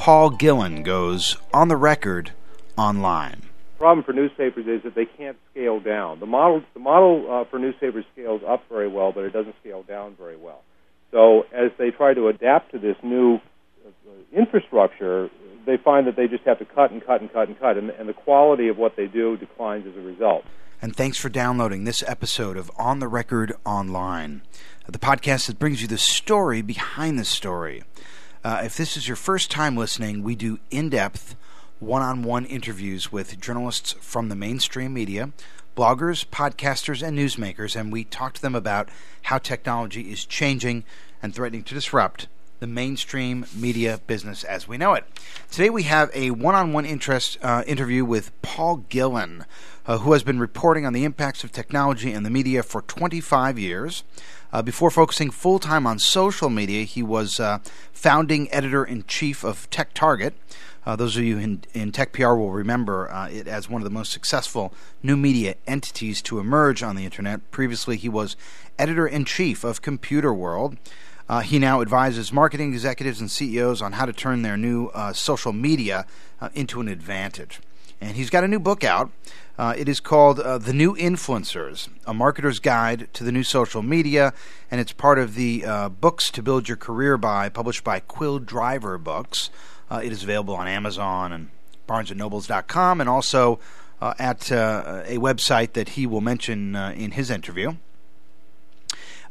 Paul Gillin goes on the record online. The problem for newspapers is that they can't scale down. The model, the model uh, for newspapers scales up very well, but it doesn't scale down very well. So as they try to adapt to this new uh, infrastructure, they find that they just have to cut and cut and cut and cut, and, and the quality of what they do declines as a result. And thanks for downloading this episode of On the Record Online, the podcast that brings you the story behind the story. Uh, if this is your first time listening, we do in depth, one on one interviews with journalists from the mainstream media, bloggers, podcasters, and newsmakers, and we talk to them about how technology is changing and threatening to disrupt the mainstream media business as we know it. Today we have a one on one interest uh, interview with Paul Gillin, uh, who has been reporting on the impacts of technology in the media for 25 years. Uh, before focusing full time on social media, he was uh, founding editor in chief of Tech Target. Uh, those of you in, in Tech PR will remember uh, it as one of the most successful new media entities to emerge on the internet. Previously, he was editor in chief of Computer World. Uh, he now advises marketing executives and CEOs on how to turn their new uh, social media into an advantage. And he's got a new book out. Uh, it is called uh, The New Influencers, a marketer's guide to the new social media, and it's part of the uh, Books to Build Your Career by, published by Quill Driver Books. Uh, it is available on Amazon and BarnesandNobles.com, and also uh, at uh, a website that he will mention in his interview.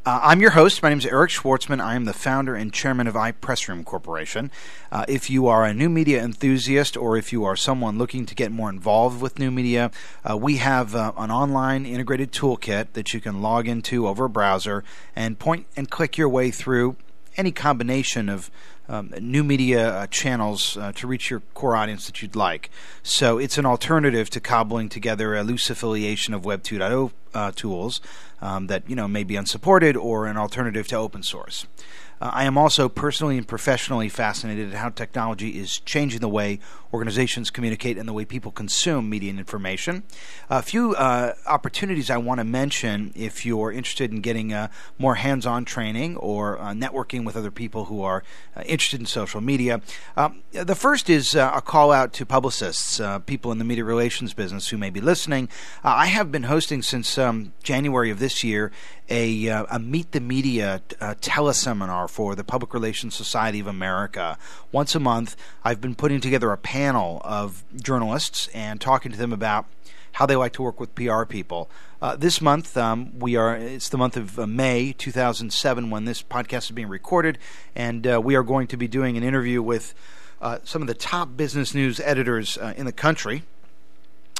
Uh, I'm your host. My name is Eric Schwartzman. I am the founder and chairman of iPressroom Corporation. Uh, if you are a new media enthusiast or if you are someone looking to get more involved with new media, uh, we have uh, an online integrated toolkit that you can log into over a browser and point and click your way through any combination of um, new media uh, channels uh, to reach your core audience that you'd like. So it's an alternative to cobbling together a loose affiliation of Web 2.0 uh, tools um, that you know may be unsupported or an alternative to open source. Uh, I am also personally and professionally fascinated at how technology is changing the way organizations communicate and the way people consume media and information. A few uh, opportunities I want to mention if you're interested in getting uh, more hands on training or uh, networking with other people who are uh, interested in social media. Um, the first is uh, a call out to publicists, people in the media relations business who may be listening. I have been hosting since um, January of this year a, a Meet the Media teleseminar for the Public Relations Society of America. Once a month, I've been putting together a panel of journalists and talking to them about how they like to work with PR people. Uh, this month, um, we are it's the month of uh, May 2007 when this podcast is being recorded, and uh, we are going to be doing an interview with uh, some of the top business news editors uh, in the country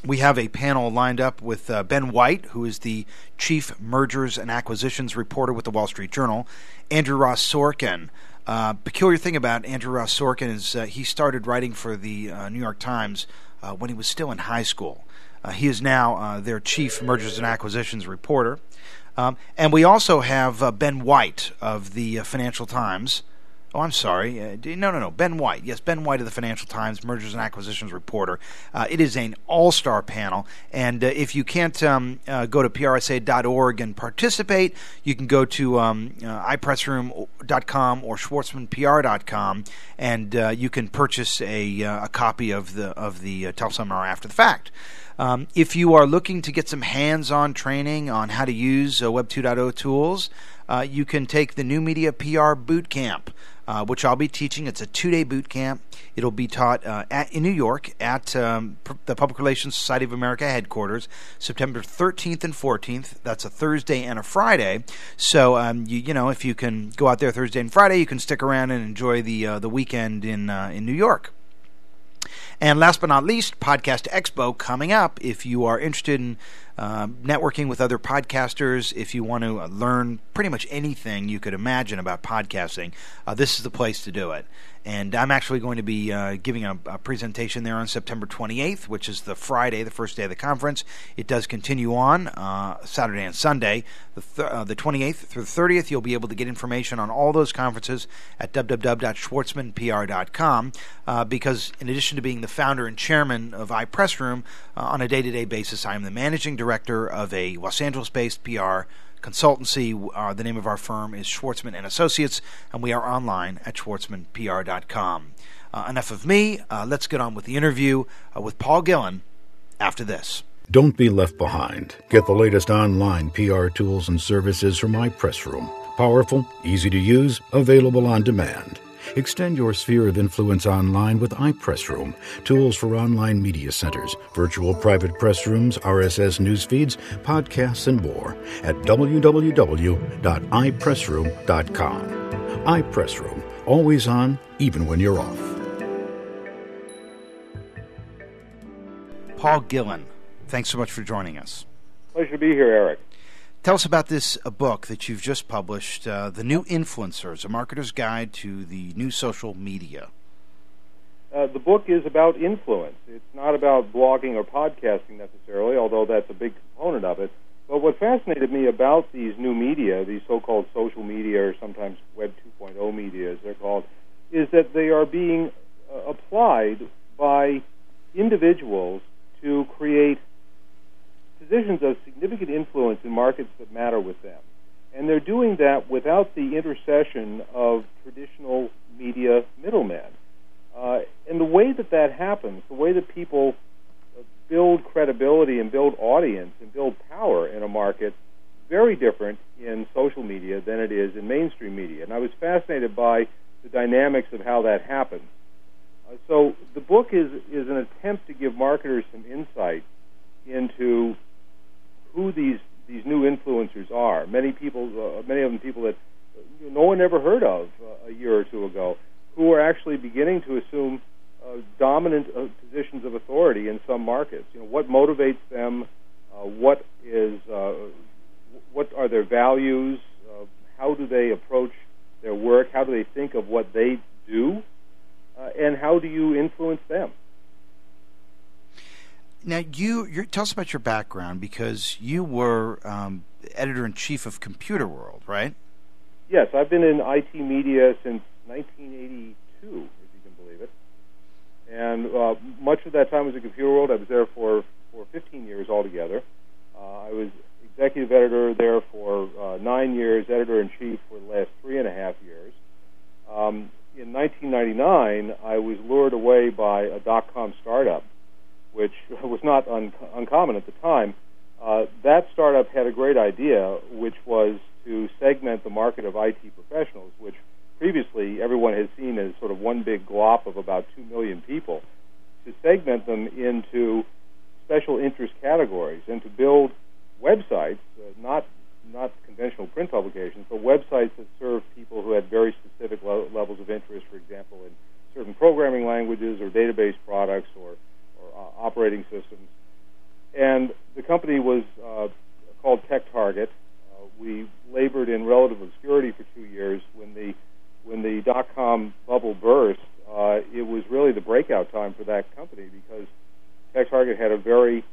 we have a panel lined up with uh, Ben White, who is the chief mergers and acquisitions reporter with the Wall Street Journal, Andrew Ross Sorkin. Uh, peculiar thing about Andrew Ross Sorkin is uh, he started writing for the uh, New York Times uh, when he was still in high school. Uh, he is now their chief mergers and acquisitions reporter. Um, and we also have Ben White of the Financial Times. Oh, I'm sorry. Uh, no, no, no. Ben White. Yes, Ben White of the Financial Times, Mergers and Acquisitions reporter. Uh, it is an all star panel. And uh, if you can't um, uh, go to prsa.org and participate, you can go to um, uh, ipressroom.com or schwartzmanpr.com and uh, you can purchase a, a copy of the, of the uh, teleseminar after the fact. Um, if you are looking to get some hands on training on how to use Web 2.0 tools, you can take the New Media PR Boot Camp uh, which I'll be teaching. It's a two day boot camp. It'll be taught uh, at, in New York at um, the Public Relations Society of America headquarters, September 13th and 14th. That's a Thursday and a Friday. So um, you, you know if you can go out there Thursday and Friday, you can stick around and enjoy the uh, the weekend in uh, in New York. And last but not least, Podcast Expo coming up. If you are interested in um, networking with other podcasters. If you want to learn pretty much anything you could imagine about podcasting, uh, this is the place to do it. And I'm actually going to be uh, giving a, a, presentation there on September 28th, which is the Friday, the first day of the conference. It does continue on uh, Saturday and Sunday. The, th- uh, the 28th through the 30th, you'll be able to get information on all those conferences at www.schwartzmanpr.com uh, because, in addition to being the founder and chairman of iPressroom, uh, on a day to day basis, I am the managing director of a Los Angeles based PR consultancy. Uh, the name of our firm is Schwartzman and Associates, and we are online at schwartzmanpr.com. Uh, enough of me. Uh, let's get on with the interview uh, with Paul Gillin after this. Don't be left behind. Get the latest online PR tools and services from iPressroom. Powerful, easy to use, available on demand. Extend your sphere of influence online with iPressroom, tools for online media centers, virtual private press rooms, RSS news feeds, podcasts, and more at www.ipressroom.com. iPressroom, always on, even when you're off. Paul Gillin, thanks so much for joining us. Pleasure to be here, Eric. Tell us about this a book that you've just published, uh, The New Influencers, a marketer's guide to the new social media. Uh, the book is about influence. It's not about blogging or podcasting necessarily, although that's a big component of it. But what fascinated me about these new media, these so-called social media or sometimes Web 2.0 media, as they're called, is that they are being uh, applied by individuals to create positions of significant influence in markets that matter with them. And they're doing that without the intercession of traditional media middlemen. Uh, and the way that that happens, the way that people build credibility and build audience and build power in a market, very different in social media than it is in mainstream media. And I was fascinated by the dynamics of how that happens. Uh, so the book is is an attempt to give marketers some insight into who these these new influencers are. Many people, uh, many of them people that no one ever heard of uh, a year or two ago, who are actually beginning to assume uh, dominant uh, positions of authority in some markets. You know, what motivates them? Uh, what is uh, what are their values? how do they approach their work? How do they think of what they do? and how do you influence them? Now, you tell us about your background because you were um, editor in chief of Computer World, right? Yes, I've been in IT media since 1982, if you can believe it. And uh, much of that time was at Computer World. I was there for for 15 years altogether. Uh, I was executive editor there for uh, nine years, editor in chief for the last three and a half years. Um, in 1999, I was lured away by a dot com startup which was not un- uncommon at the time. Uh, that startup had a great idea, which was to segment the market of IT professionals, which previously everyone had seen as sort of one big glop of about 2 million people, to segment them into special interest categories and to build websites, uh, not not conventional print publications, but websites that serve people who had very specific lo- levels of interest, for example, in certain programming languages or database products or operating systems. And the company was uh, called Tech Target. Uh, we labored in relative obscurity for two years. When the when the dot com bubble burst, uh, it was really the breakout time for that company because Tech Target had a very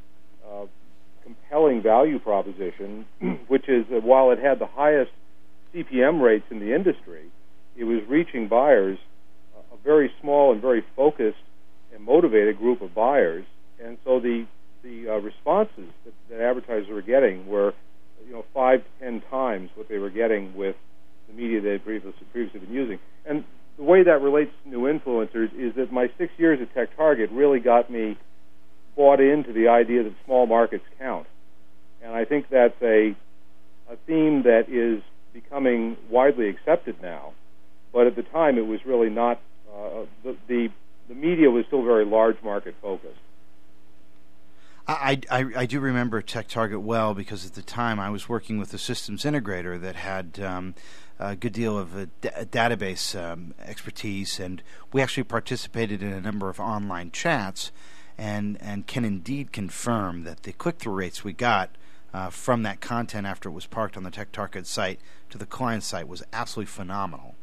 uh, compelling value proposition, which is that while it had the highest CPM rates in the industry, it was reaching buyers, uh, a very small and very focused and motivated group of buyers, and so the the uh, responses that, that advertisers were getting were, you know, five to ten times what they were getting with the media they had previously, previously been using. And the way that relates to new influencers is that my six years at Tech Target really got me bought into the idea that small markets count, and I think that's a a theme that is becoming widely accepted now. But at the time, it was really not uh, the, the the media was still very large market focused. I, I, I, do remember Tech Target well because at the time I was working with a systems integrator that had um, a good deal of a database um, expertise, and we actually participated in a number of online chats. and and can indeed confirm that the click through rates we got uh, from that content after it was parked on the TechTarget site to the client site was absolutely phenomenal.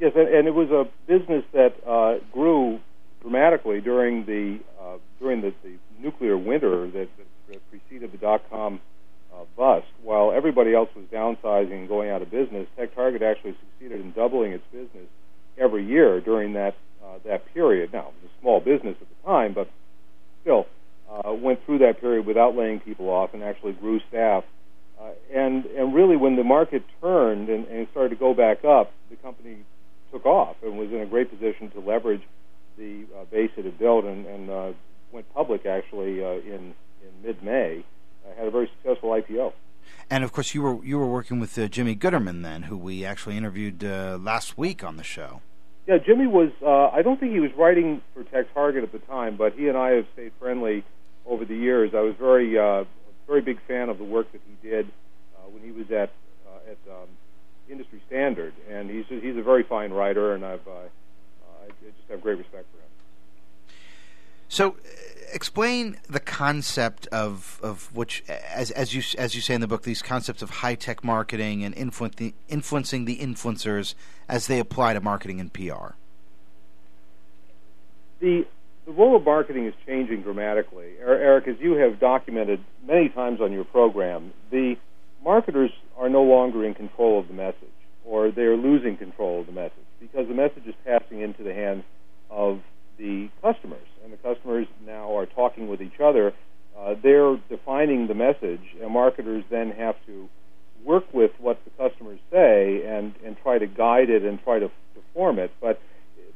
Yes, and, and it was a business that uh, grew dramatically during the uh, during the, the, nuclear winter that, that preceded the dot com uh, bust. While everybody else was downsizing and going out of business, TechTarget actually succeeded in doubling its business every year during that uh, that period. Now, it was a small business at the time, but still uh, went through that period without laying people off and actually grew staff. Uh, and and really, when the market turned and, and started to go back up, the company took off and was in a great position to leverage the uh, base it had built and, and uh, went public actually uh, in in mid May. Uh, had a very successful IPO. And of course, you were you were working with uh, Jimmy Guterman then, who we actually interviewed uh, last week on the show. Yeah, Jimmy was. Uh, I don't think he was writing for TechTarget at the time, but he and I have stayed friendly over the years. I was very, uh, very big fan of the work that he did uh, when he was at uh, at um, Industry Standard, and he's he's a very fine writer, and I've uh, I just have great respect for him. So, explain the concept of of which, as as you as you say in the book, these concepts of high tech marketing and influ- influencing the influencers as they apply to marketing and PR. The the role of marketing is changing dramatically. Er, Eric, as you have documented many times on your program, the marketers are no longer in control of the message, or they are losing control of the message because the message is passing into the hands of the customers, and the customers now are talking with each other. Uh, they're defining the message, and marketers then have to work with what the customers say and, and try to guide it and try to, to form it. But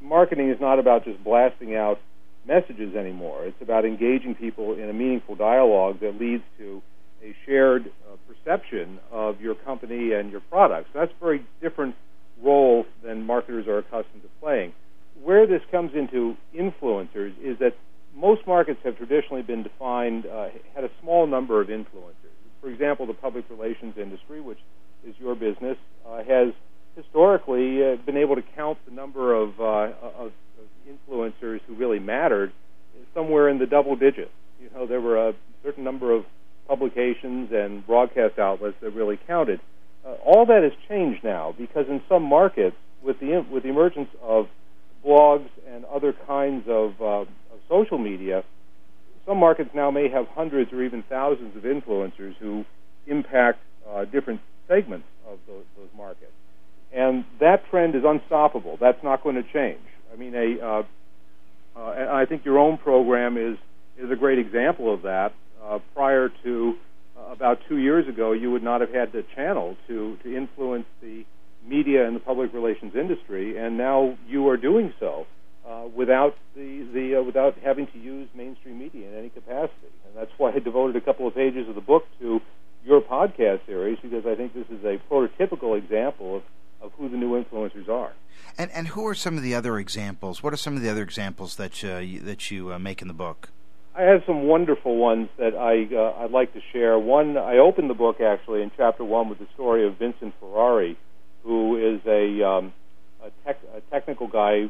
marketing is not about just blasting out messages anymore. It's about engaging people in a meaningful dialogue that leads to a shared uh, perception of your company and your products. That's a very different role than marketers are accustomed to playing. Where this comes into influencers is that most markets have traditionally been defined, uh, had a small number of influencers. For example, the public relations industry, which is your business, uh, has historically uh, been able to count the number of, uh, of influencers who really mattered somewhere in the double digits. You know, there were a certain number of publications and broadcast outlets that really counted. Uh, all that has changed now because in some markets, with the with the emergence of blogs and other kinds of, uh, of social media, some markets now may have hundreds or even thousands of influencers who impact uh, different segments of those, those markets. And that trend is unstoppable. That's not going to change. I mean, a, uh, uh, I think your own program is is a great example of that. Uh, prior to uh, about two years ago, you would not have had the channel to to influence the media and the public relations industry, and now you are doing so uh, without the the uh, without having to use mainstream media in any capacity. And that's why I devoted a couple of pages of the book to your podcast series because I think this is a prototypical example of of who the new influencers are. And and who are some of the other examples? What are some of the other examples that uh, you, that you uh, make in the book? I have some wonderful ones that I uh, I'd like to share. One, I opened the book actually in chapter one with the story of Vincent Ferrari, who is a um, a, tech, a technical guy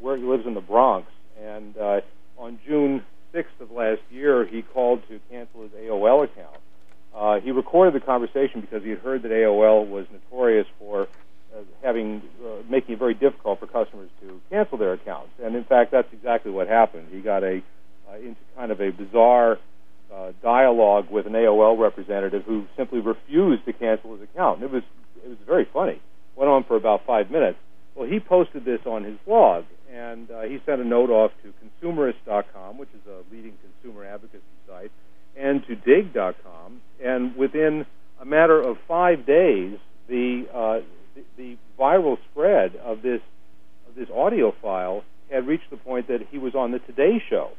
where he lives in the Bronx, and uh, on June 6th of last year, he called to cancel his AOL account. Uh, he recorded the conversation because he had heard that AOL was notorious for uh, having uh, making it very difficult for customers to cancel their accounts. And in fact, that's exactly what happened. He got a into kind of a bizarre uh, dialogue with an AOL representative who simply refused to cancel his account. And it was it was very funny. Went on for about five minutes. Well, he posted this on his blog, and uh, he sent a note off to Consumerist.com, which is a leading consumer advocacy site, and to digg.com. And within a matter of five days, the uh, the, viral spread of this of this audio file had reached the point that he was on the Today Show,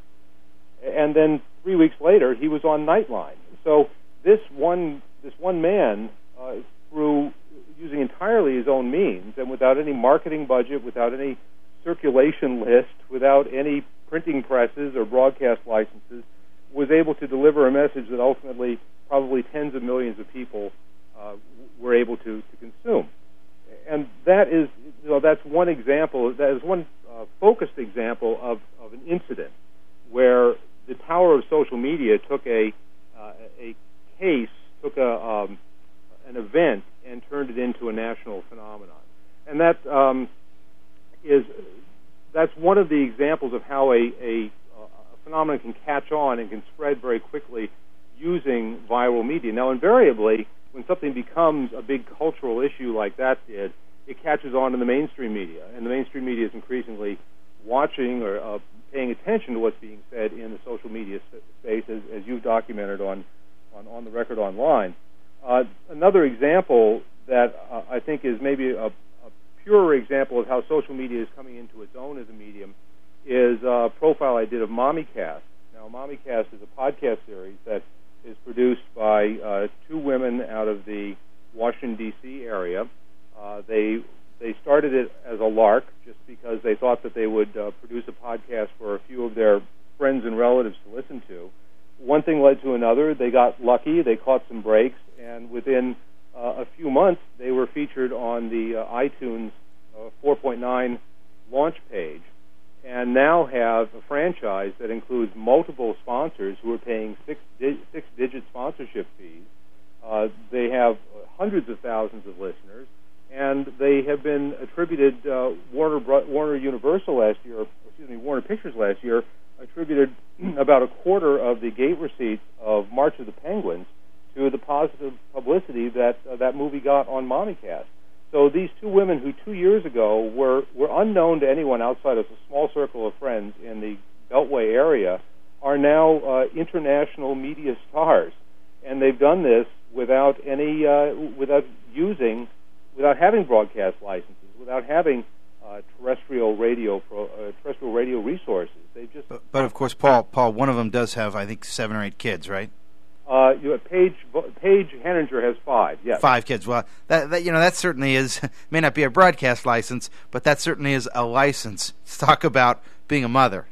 and then three weeks later he was on Nightline. So this one this one man, uh, through using entirely his own means and without any marketing budget, without any circulation list, without any printing presses or broadcast licenses, was able to deliver a message that ultimately probably tens of millions of people uh, were able to, to consume and that is, you know, that's one example. That is one uh, focused example of, of an incident where the power of social media took a uh, a case, took a um, an event, and turned it into a national phenomenon. And that um, is that's one of the examples of how a, a, a phenomenon can catch on and can spread very quickly using viral media. Now, invariably, when something becomes a big cultural issue like that did, it catches on in the mainstream media, and the mainstream media is increasingly watching or uh, paying attention to what's being said in the social media space, as, as you've documented on, on on the record online. Uh, another example that uh, I think is maybe a, a purer example of how social media is coming into its own as a medium is a profile I did of MommyCast. Now, MommyCast is a podcast series that is produced by uh, two women out of the Washington D.C. area. Uh, they they started it as a lark, just because they thought that they would uh, produce a podcast for a few of their friends and relatives to listen to. One thing led to another. They got lucky. They caught some breaks, and within uh, a few months, they were featured on the uh, iTunes uh, 4.9 launch page and now have a franchise that includes multiple sponsors who are paying six di- six digit sponsorship fees. Uh, they have hundreds of thousands of listeners, and they have been attributed uh, Warner Warner Universal last year, excuse me, Warner Pictures last year attributed about a quarter of the gate receipts of March of the Penguins to the positive publicity that uh, that movie got on MommyCast. So these two women who two years ago were, were unknown to anyone outside of a small circle of friends in the Beltway area are now uh, international media stars, and they've done this without any uh, without using without having broadcast licenses, without having uh, terrestrial radio pro, uh, terrestrial radio resources. They just but, but of course, Paul Paul one of them does have I think seven or eight kids, right? Uh, you have Paige Paige Heninger has five. Yes, five kids. Well, that, that you know that certainly is may not be a broadcast license, but that certainly is a license to talk about being a mother.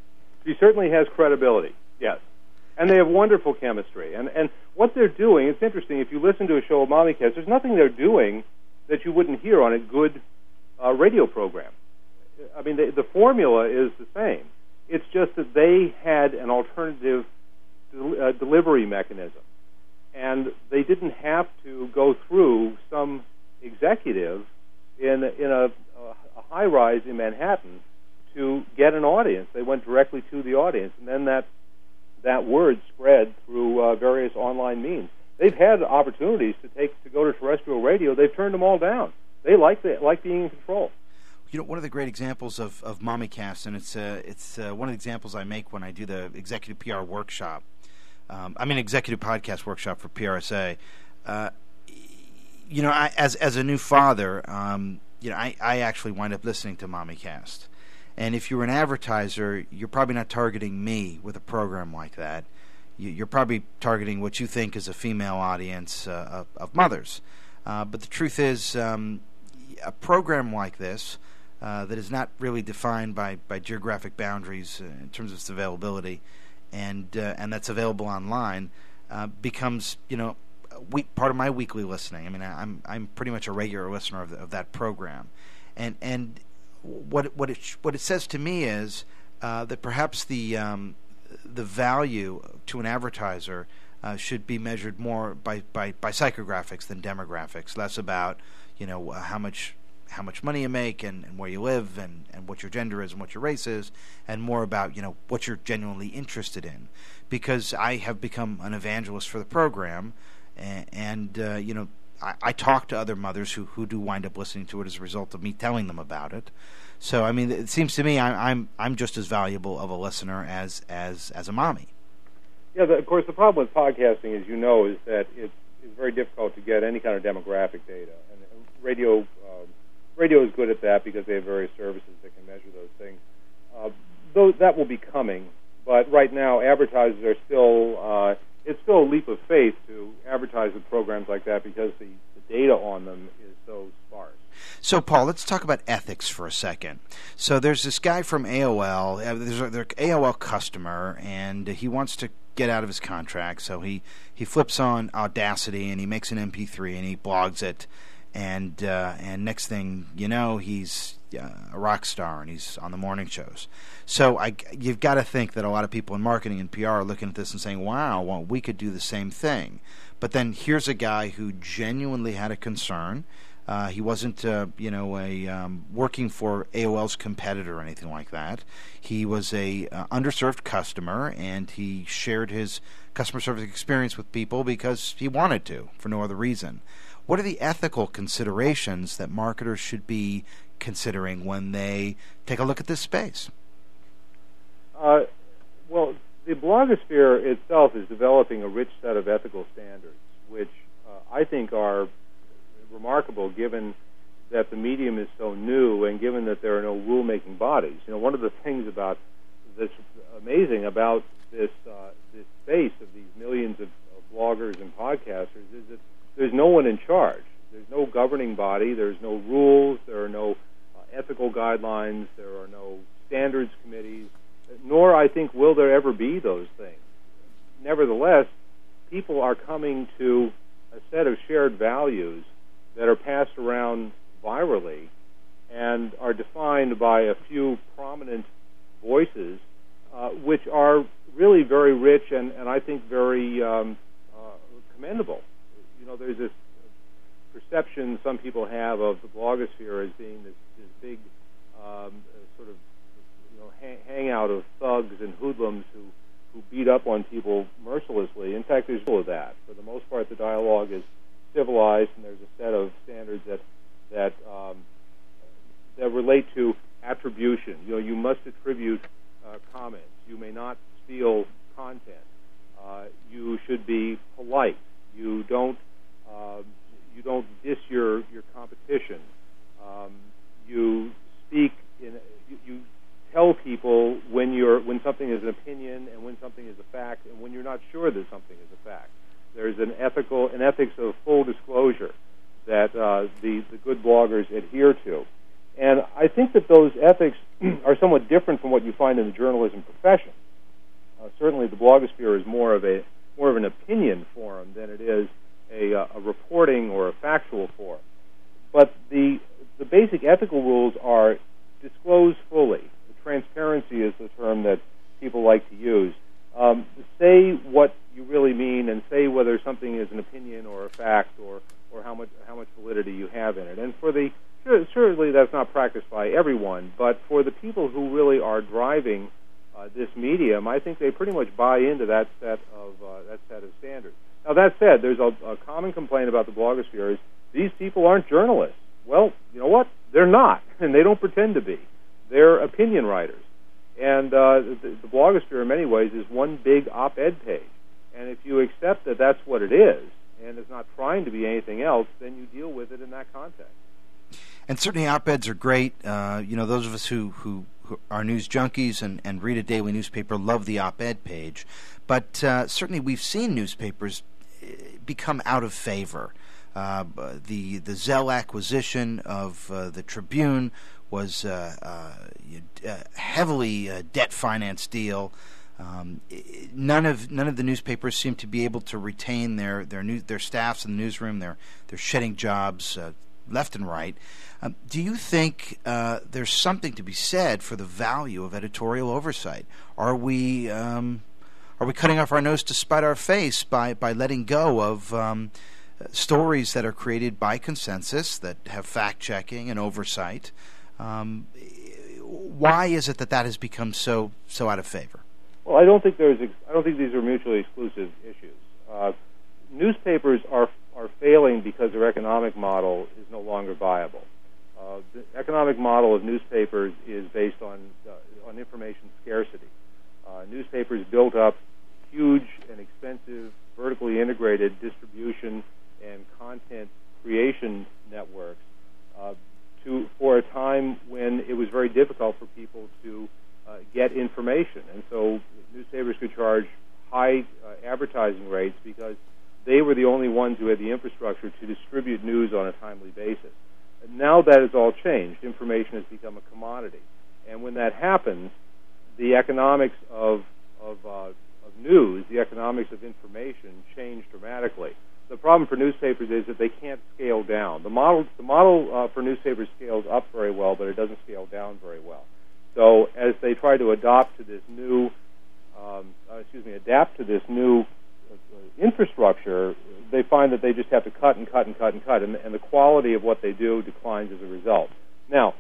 She certainly has credibility. Yes, and they have wonderful chemistry. And and what they're doing, it's interesting. If you listen to a show of Mommy MommyCast, there's nothing they're doing that you wouldn't hear on a good uh, radio program. I mean, the, the formula is the same. It's just that they had an alternative del- uh, delivery mechanism and they didn't have to go through some executive in in a, a high rise in Manhattan to get an audience. They went directly to the audience, and then that that word spread through uh, various online means. They've had opportunities to take to go to terrestrial radio. They've turned them all down. They like the, like being in control. You know, one of the great examples of of MommyCast, and it's uh, it's uh, one of the examples I make when I do the executive PR workshop um, I'm an executive podcast workshop for PRSA. Uh, you know, I, as as a new father, um, you know, I, I actually wind up listening to MommyCast. And if you're an advertiser, you're probably not targeting me with a program like that. You, are probably targeting what you think is a female audience uh, of, of, mothers. Uh, but the truth is, um, a program like this uh, that is not really defined by, by geographic boundaries uh, in terms of its availability and uh, and that's available online uh, becomes you know week, part of my weekly listening. I mean, I'm I'm pretty much a regular listener of, the, of that program, and and what what it what it says to me is that perhaps the um, the value to an advertiser uh, should be measured more by, by, by psychographics than demographics, less about you know how much how much money you make and, and where you live and, and what your gender is and what your race is, and more about you know what you're genuinely interested in. Because I have become an evangelist for the program, and, and uh, you know I, I, talk to other mothers who, who do wind up listening to it as a result of me telling them about it. So I mean, it seems to me I, I'm I'm just as valuable of a listener as as as a mommy. Yeah, the, of course, the problem with podcasting, as you know, is that it's, it's very difficult to get any kind of demographic data, and radio um, radio is good at that because they have various services that can measure those things. Uh, those, that will be coming, but right now advertisers are still. Uh, it's still a leap of faith to advertise with programs like that because the, the data on them is so sparse. So, Paul, let's talk about ethics for a second. So, there's this guy from AOL. Uh, there's an AOL customer, and he wants to get out of his contract. So he he flips on Audacity and he makes an MP3 and he blogs it and uh, and next thing you know, he's uh, a rock star and he's on the morning shows. So I, you've got to think that a lot of people in marketing and PR are looking at this and saying, "Wow, well, we could do the same thing." But then here's a guy who genuinely had a concern. Uh, he wasn't, uh, you know, a um, working for AOL's competitor or anything like that. He was a uh, underserved customer, and he shared his customer service experience with people because he wanted to, for no other reason. What are the ethical considerations that marketers should be considering when they take a look at this space? Uh, well, the blogosphere itself is developing a rich set of ethical standards, which uh, I think are remarkable given that the medium is so new and given that there are no rule-making bodies. You know, one of the things about this amazing about this uh, this space of these millions of, of bloggers and podcasters is that there's no one in charge. There's no governing body. There's no rules. There are no uh, ethical guidelines. There are no standards committees. Nor, I think, will there ever be those things. Nevertheless, people are coming to a set of shared values that are passed around virally and are defined by a few prominent voices, uh, which are really very rich and, and I think very um, uh, commendable. You know, there's this perception some people have of the blogosphere as being this, this big um, sort of you know hang, hangout of thugs and hoodlums who who beat up on people mercilessly. In fact, there's little of that. For the most part, the dialogue is civilized, and there's a set of standards that that um, that relate to attribution. You know, you must attribute uh, comments. You may not steal content. Uh, you should be polite. You don't um, you don't diss your your competition. Um, you speak in you, you tell people when you're when something is an opinion and when something is a fact and when you're not sure that something is a fact. There's an ethical an ethics of full disclosure that uh, the the good bloggers adhere to, and I think that those ethics are somewhat different from what you find in the journalism profession. Uh, certainly, the blogosphere is more of a more of an opinion forum than it is a, uh, a reporting or a factual form. But the the basic ethical rules are disclose fully. Transparency is the term that people like to use. Um, say what you really mean and say whether something is an opinion or a fact or, or how much how much validity you have in it. And for the certainly that's not practiced by everyone, but for the people who really are driving uh, this medium, I think they pretty much buy into that set of uh, that set of standards. Now that said, there's a, a common complaint about the blogosphere is these people aren't journalists. Well, you know what? They're not, and they don't pretend to be. They're opinion writers. And uh, the, the blogosphere, in many ways, is one big op-ed page. And if you accept that that's what it is, and it's not trying to be anything else, then you deal with it in that context. And certainly, op-eds are great. Uh, you know, those of us who, who, who are news junkies and, and read a daily newspaper love the op-ed page. But uh, certainly, we've seen newspapers become out of favor. Uh, the the Zell acquisition of uh, the Tribune was uh, uh, uh heavily uh, debt financed deal. Um, none of none of the newspapers seem to be able to retain their their new, their staffs in the newsroom. They're they're shedding jobs uh, left and right. Um, do you think there's something to be said for the value of editorial oversight? Are we um, are we cutting off our nose to spite our face by by letting go of um, stories that are created by consensus that have fact checking and oversight? Um, why is it that that has become so so out of favor? Well, I don't think there's. I don't think these are mutually exclusive issues. Uh, newspapers are are failing because their economic model is no longer viable. Uh, the economic model of newspapers is based on uh, on information scarcity. Uh, newspapers built up huge and expensive vertically integrated distribution and content creation networks uh, to for a time when it was very difficult for people to uh, get information, and so newspapers could charge high uh, advertising rates because they were the only ones who had the infrastructure to distribute news on a timely basis. And now that has all changed. Information has become a commodity, and when that happens, the economics of of, uh, of news, the economics of information, change dramatically. the problem for newspapers is that they can't scale down. The model the model uh, for newspapers scales up very well, but it doesn't scale down very well. So as they try to adopt to this new, um, uh, excuse me, adapt to this new uh, infrastructure, they find that they just have to cut and cut and cut and cut, and, and the quality of what they do declines as a result. Now,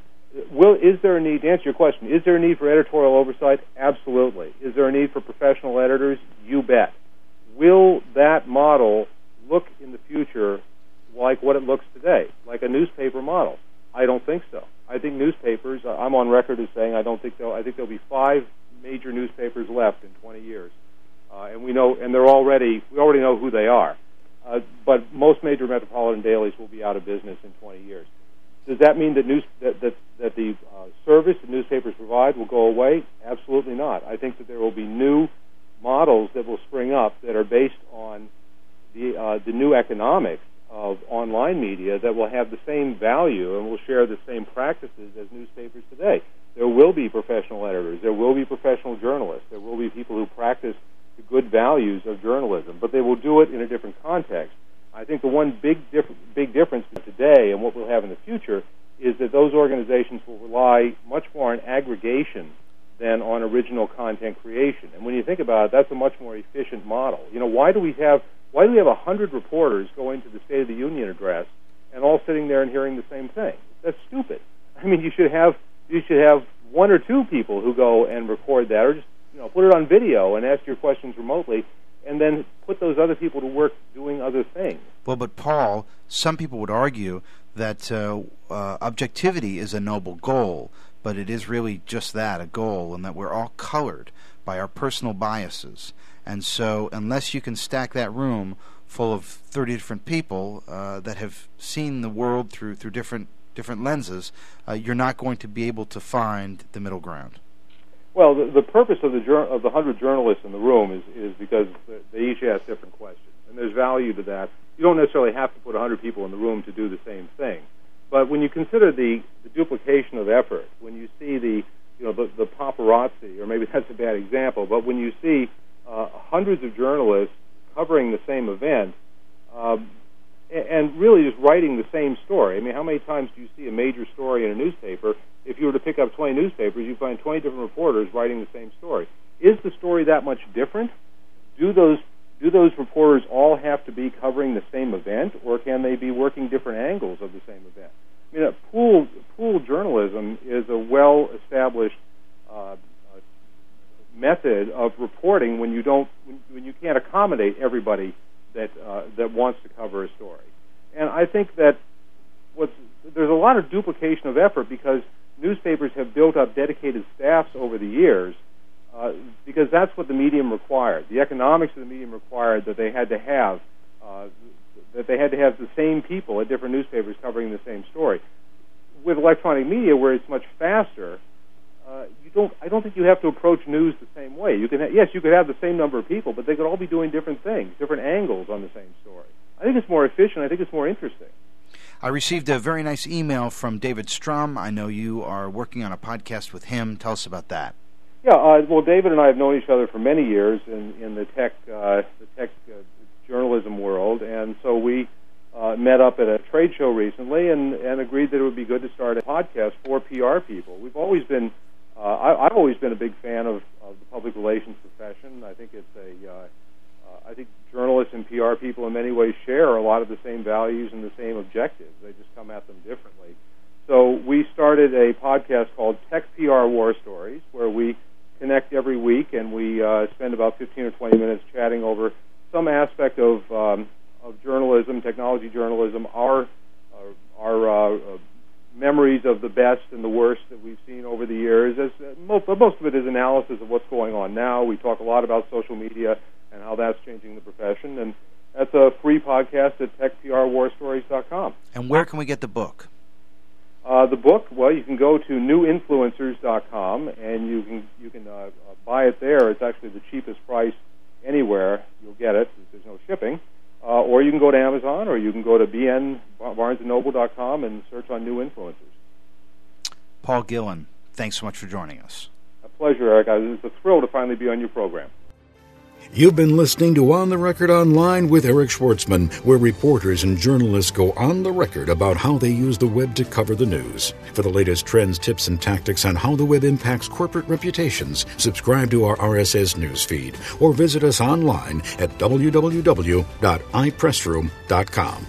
will is there a need to answer your question? Is there a need for editorial oversight? Absolutely. Is there a need for professional editors? You bet. Will that model look in the future like what it looks today, like a newspaper model? I don't think so. I think newspapers. Uh, I'm on record as saying I don't think they'll. I think there'll be five major newspapers left in 20 years, uh, and we know, and they're already. We already know who they are. Uh, but most major metropolitan dailies will be out of business in 20 years. Does that mean that news that that, that the uh, service that newspapers provide will go away? Absolutely not. I think that there will be new models that will spring up that are based on the uh, the new economics of online media that will have the same value and will share the same practices as newspapers today. There will be professional editors, there will be professional journalists, there will be people who practice the good values of journalism, but they will do it in a different context. I think the one big diff- big difference today and what we'll have in the future is that those organizations will rely much more on aggregation than on original content creation. And when you think about it, that's a much more efficient model. You know, why do we have why do we have a hundred reporters going to the State of the Union address and all sitting there and hearing the same thing? That's stupid. I mean, you should have you should have one or two people who go and record that, or just you know put it on video and ask your questions remotely, and then put those other people to work doing other things. Well, but Paul, some people would argue that uh, uh, objectivity is a noble goal, but it is really just that, a goal, and that we're all colored by our personal biases. And so, unless you can stack that room full of 30 different people uh, that have seen the world through through different different lenses, uh, you're not going to be able to find the middle ground. Well, the, the purpose of the jur- of the hundred journalists in the room is is because they each ask different questions, and there's value to that. You don't necessarily have to put hundred people in the room to do the same thing, but when you consider the, the duplication of effort, when you see the you know the, the paparazzi, or maybe that's a bad example, but when you see uh, hundreds of journalists covering the same event, um, and really just writing the same story. I mean, how many times do you see a major story in a newspaper? If you were to pick up 20 newspapers, you find 20 different reporters writing the same story. Is the story that much different? Do those do those reporters all have to be covering the same event, or can they be working different angles of the same event? I mean, pool pool journalism is a well established uh, method of reporting when you don't when, when you can't accommodate everybody that uh, that wants to cover a story. And I think that what's there's a lot of duplication of effort because newspapers have built up dedicated staffs over the years uh, because that's what the medium required. The economics of the medium required that they had to have uh, that they had to have the same people at different newspapers covering the same story. With electronic media, where it's much faster, uh, you don't. I don't think you have to approach news the same way. You can, ha- yes, you could have the same number of people, but they could all be doing different things, different angles on the same story. I think it's more efficient. I think it's more interesting. I received a very nice email from David Strom. I know you are working on a podcast with him. Tell us about that. Yeah, uh, well, David and I have known each other for many years in, in the tech uh, the tech uh, journalism world, and so we uh, met up at a trade show recently and, and agreed that it would be good to start a podcast for PR people. We've always been always been a big fan of, of the public relations profession. I think it's a, uh, uh, I think journalists and PR people in many ways share a lot of the same values and the same objectives. They just come at them differently. So we started a podcast called Tech PR War Stories, where we connect every week and we uh, spend about 15 or 20 minutes chatting over some aspect of um, of journalism, technology journalism, our uh, our uh, memories of the best and the worst that we've seen over the years. As uh, most, most of it is analysis of what's going on now. We talk a lot about social media and how that's changing the profession, and that's a free podcast at techprwarstories.com. And where can we get the book? Uh, the book, well, you can go to newinfluencers.com and you can you can uh, uh, buy it there. It's actually the cheapest price anywhere. You'll get it. There's no shipping. Uh, or you can go to Amazon, or you can go to bn barnesandnoble.com and search on new influencers. Paul Gillin, thanks so much for joining us. A pleasure, Eric. It's a thrill to finally be on your program. You've been listening to On the Record Online with Eric Schwartzman, where reporters and journalists go on the record about how they use the web to cover the news. For the latest trends, tips, and tactics on how the web impacts corporate reputations, subscribe to our RSS news feed or visit us online at www.ipressroom.com.